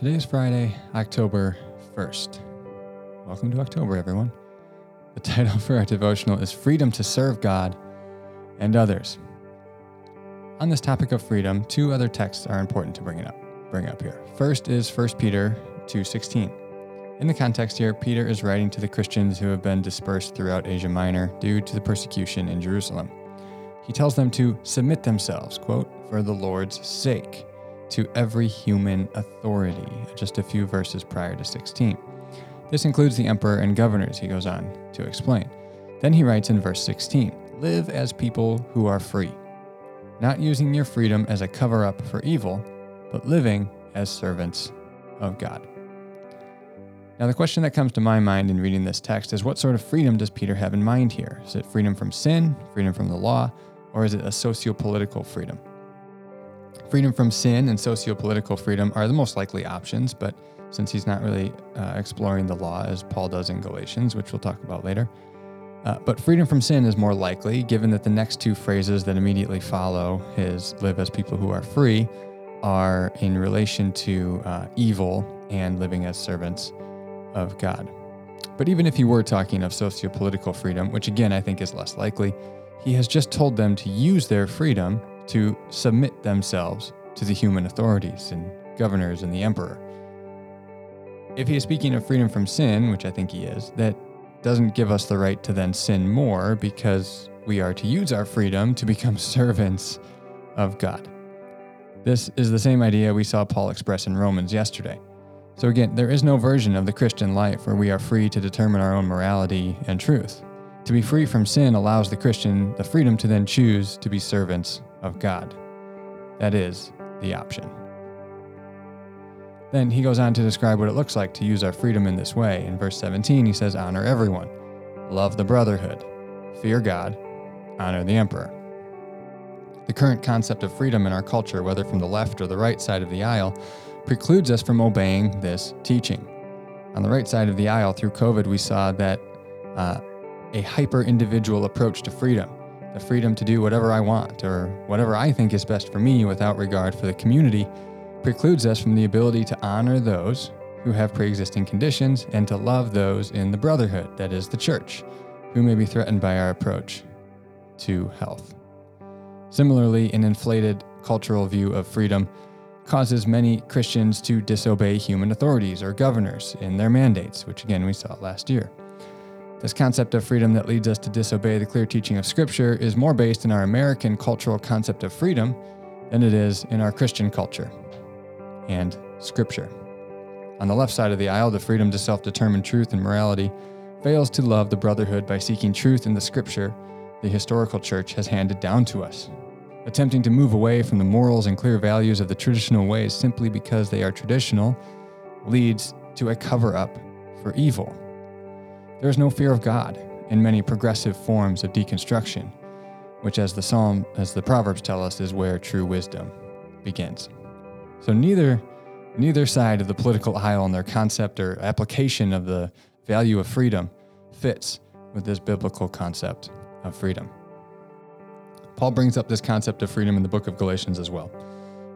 Today is Friday, October 1st. Welcome to October, everyone. The title for our devotional is Freedom to Serve God and Others. On this topic of freedom, two other texts are important to bring up, bring up here. First is 1 Peter 2:16. In the context here, Peter is writing to the Christians who have been dispersed throughout Asia Minor due to the persecution in Jerusalem. He tells them to submit themselves, quote, for the Lord's sake, to every human authority, just a few verses prior to 16. This includes the emperor and governors, he goes on to explain. Then he writes in verse 16 Live as people who are free, not using your freedom as a cover up for evil, but living as servants of God. Now, the question that comes to my mind in reading this text is what sort of freedom does Peter have in mind here? Is it freedom from sin, freedom from the law, or is it a socio political freedom? Freedom from sin and socio political freedom are the most likely options, but since he's not really uh, exploring the law as Paul does in Galatians, which we'll talk about later. Uh, but freedom from sin is more likely, given that the next two phrases that immediately follow his live as people who are free are in relation to uh, evil and living as servants of God. But even if he were talking of socio political freedom, which again I think is less likely, he has just told them to use their freedom to submit themselves to the human authorities and governors and the emperor. If he is speaking of freedom from sin, which I think he is, that doesn't give us the right to then sin more because we are to use our freedom to become servants of God. This is the same idea we saw Paul express in Romans yesterday. So, again, there is no version of the Christian life where we are free to determine our own morality and truth. To be free from sin allows the Christian the freedom to then choose to be servants of God. That is the option. Then he goes on to describe what it looks like to use our freedom in this way. In verse 17, he says, Honor everyone, love the brotherhood, fear God, honor the emperor. The current concept of freedom in our culture, whether from the left or the right side of the aisle, precludes us from obeying this teaching. On the right side of the aisle, through COVID, we saw that uh, a hyper individual approach to freedom the freedom to do whatever I want or whatever I think is best for me without regard for the community precludes us from the ability to honor those who have pre existing conditions and to love those in the brotherhood, that is, the church, who may be threatened by our approach to health. Similarly, an inflated cultural view of freedom causes many Christians to disobey human authorities or governors in their mandates, which again we saw last year. This concept of freedom that leads us to disobey the clear teaching of Scripture is more based in our American cultural concept of freedom than it is in our Christian culture and Scripture. On the left side of the aisle, the freedom to self determine truth and morality fails to love the brotherhood by seeking truth in the Scripture the historical church has handed down to us. Attempting to move away from the morals and clear values of the traditional ways simply because they are traditional leads to a cover up for evil. There is no fear of God in many progressive forms of deconstruction, which as the psalm as the proverbs tell us is where true wisdom begins. So neither neither side of the political aisle and their concept or application of the value of freedom fits with this biblical concept of freedom. Paul brings up this concept of freedom in the book of Galatians as well.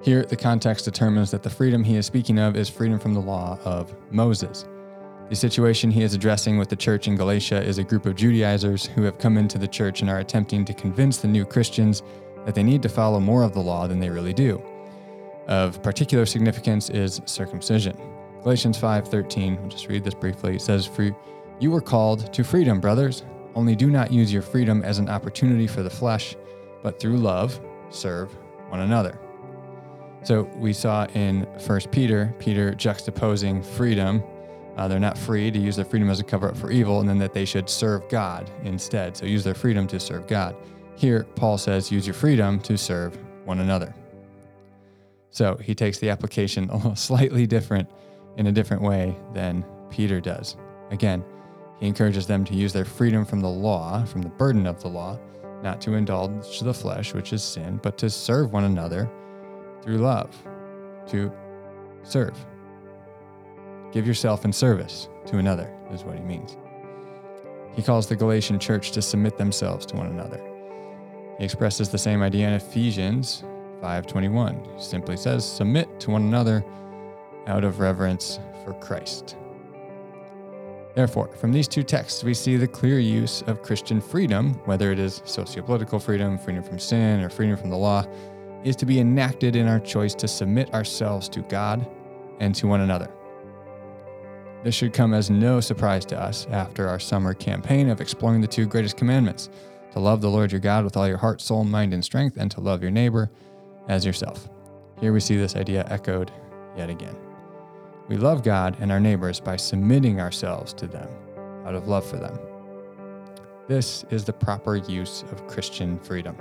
Here, the context determines that the freedom he is speaking of is freedom from the law of Moses. The situation he is addressing with the church in Galatia is a group of Judaizers who have come into the church and are attempting to convince the new Christians that they need to follow more of the law than they really do. Of particular significance is circumcision. Galatians 5:13, we'll just read this briefly. It says, "For you were called to freedom, brothers. Only do not use your freedom as an opportunity for the flesh, but through love serve one another." So we saw in 1 Peter, Peter juxtaposing freedom uh, they're not free to use their freedom as a cover up for evil, and then that they should serve God instead. So use their freedom to serve God. Here, Paul says, use your freedom to serve one another. So he takes the application a little slightly different in a different way than Peter does. Again, he encourages them to use their freedom from the law, from the burden of the law, not to indulge the flesh, which is sin, but to serve one another through love, to serve. Give yourself in service to another, is what he means. He calls the Galatian church to submit themselves to one another. He expresses the same idea in Ephesians 5:21. He simply says, "Submit to one another out of reverence for Christ. Therefore, from these two texts, we see the clear use of Christian freedom, whether it is sociopolitical freedom, freedom from sin, or freedom from the law, is to be enacted in our choice to submit ourselves to God and to one another. This should come as no surprise to us after our summer campaign of exploring the two greatest commandments to love the Lord your God with all your heart, soul, mind, and strength, and to love your neighbor as yourself. Here we see this idea echoed yet again. We love God and our neighbors by submitting ourselves to them out of love for them. This is the proper use of Christian freedom.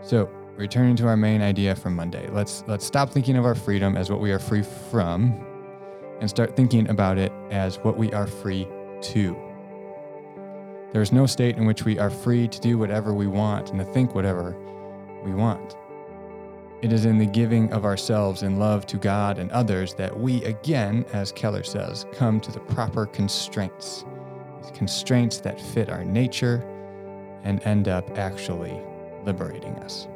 So, returning to our main idea from Monday, let's let's stop thinking of our freedom as what we are free from and start thinking about it as what we are free to. There is no state in which we are free to do whatever we want and to think whatever we want. It is in the giving of ourselves in love to God and others that we, again, as Keller says, come to the proper constraints. These constraints that fit our nature and end up actually liberating us.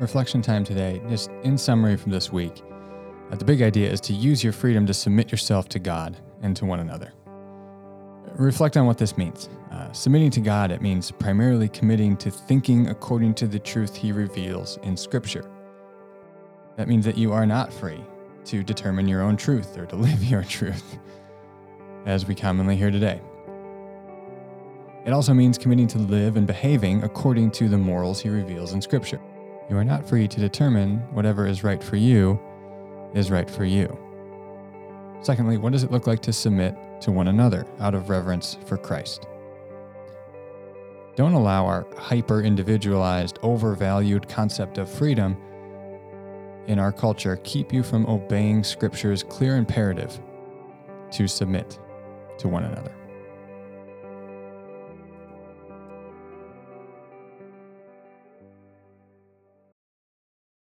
Reflection time today, just in summary from this week, uh, the big idea is to use your freedom to submit yourself to God and to one another. Reflect on what this means. Uh, submitting to God, it means primarily committing to thinking according to the truth He reveals in Scripture. That means that you are not free to determine your own truth or to live your truth, as we commonly hear today. It also means committing to live and behaving according to the morals He reveals in Scripture. You are not free to determine whatever is right for you is right for you. Secondly, what does it look like to submit to one another out of reverence for Christ? Don't allow our hyper individualized, overvalued concept of freedom in our culture keep you from obeying Scripture's clear imperative to submit to one another.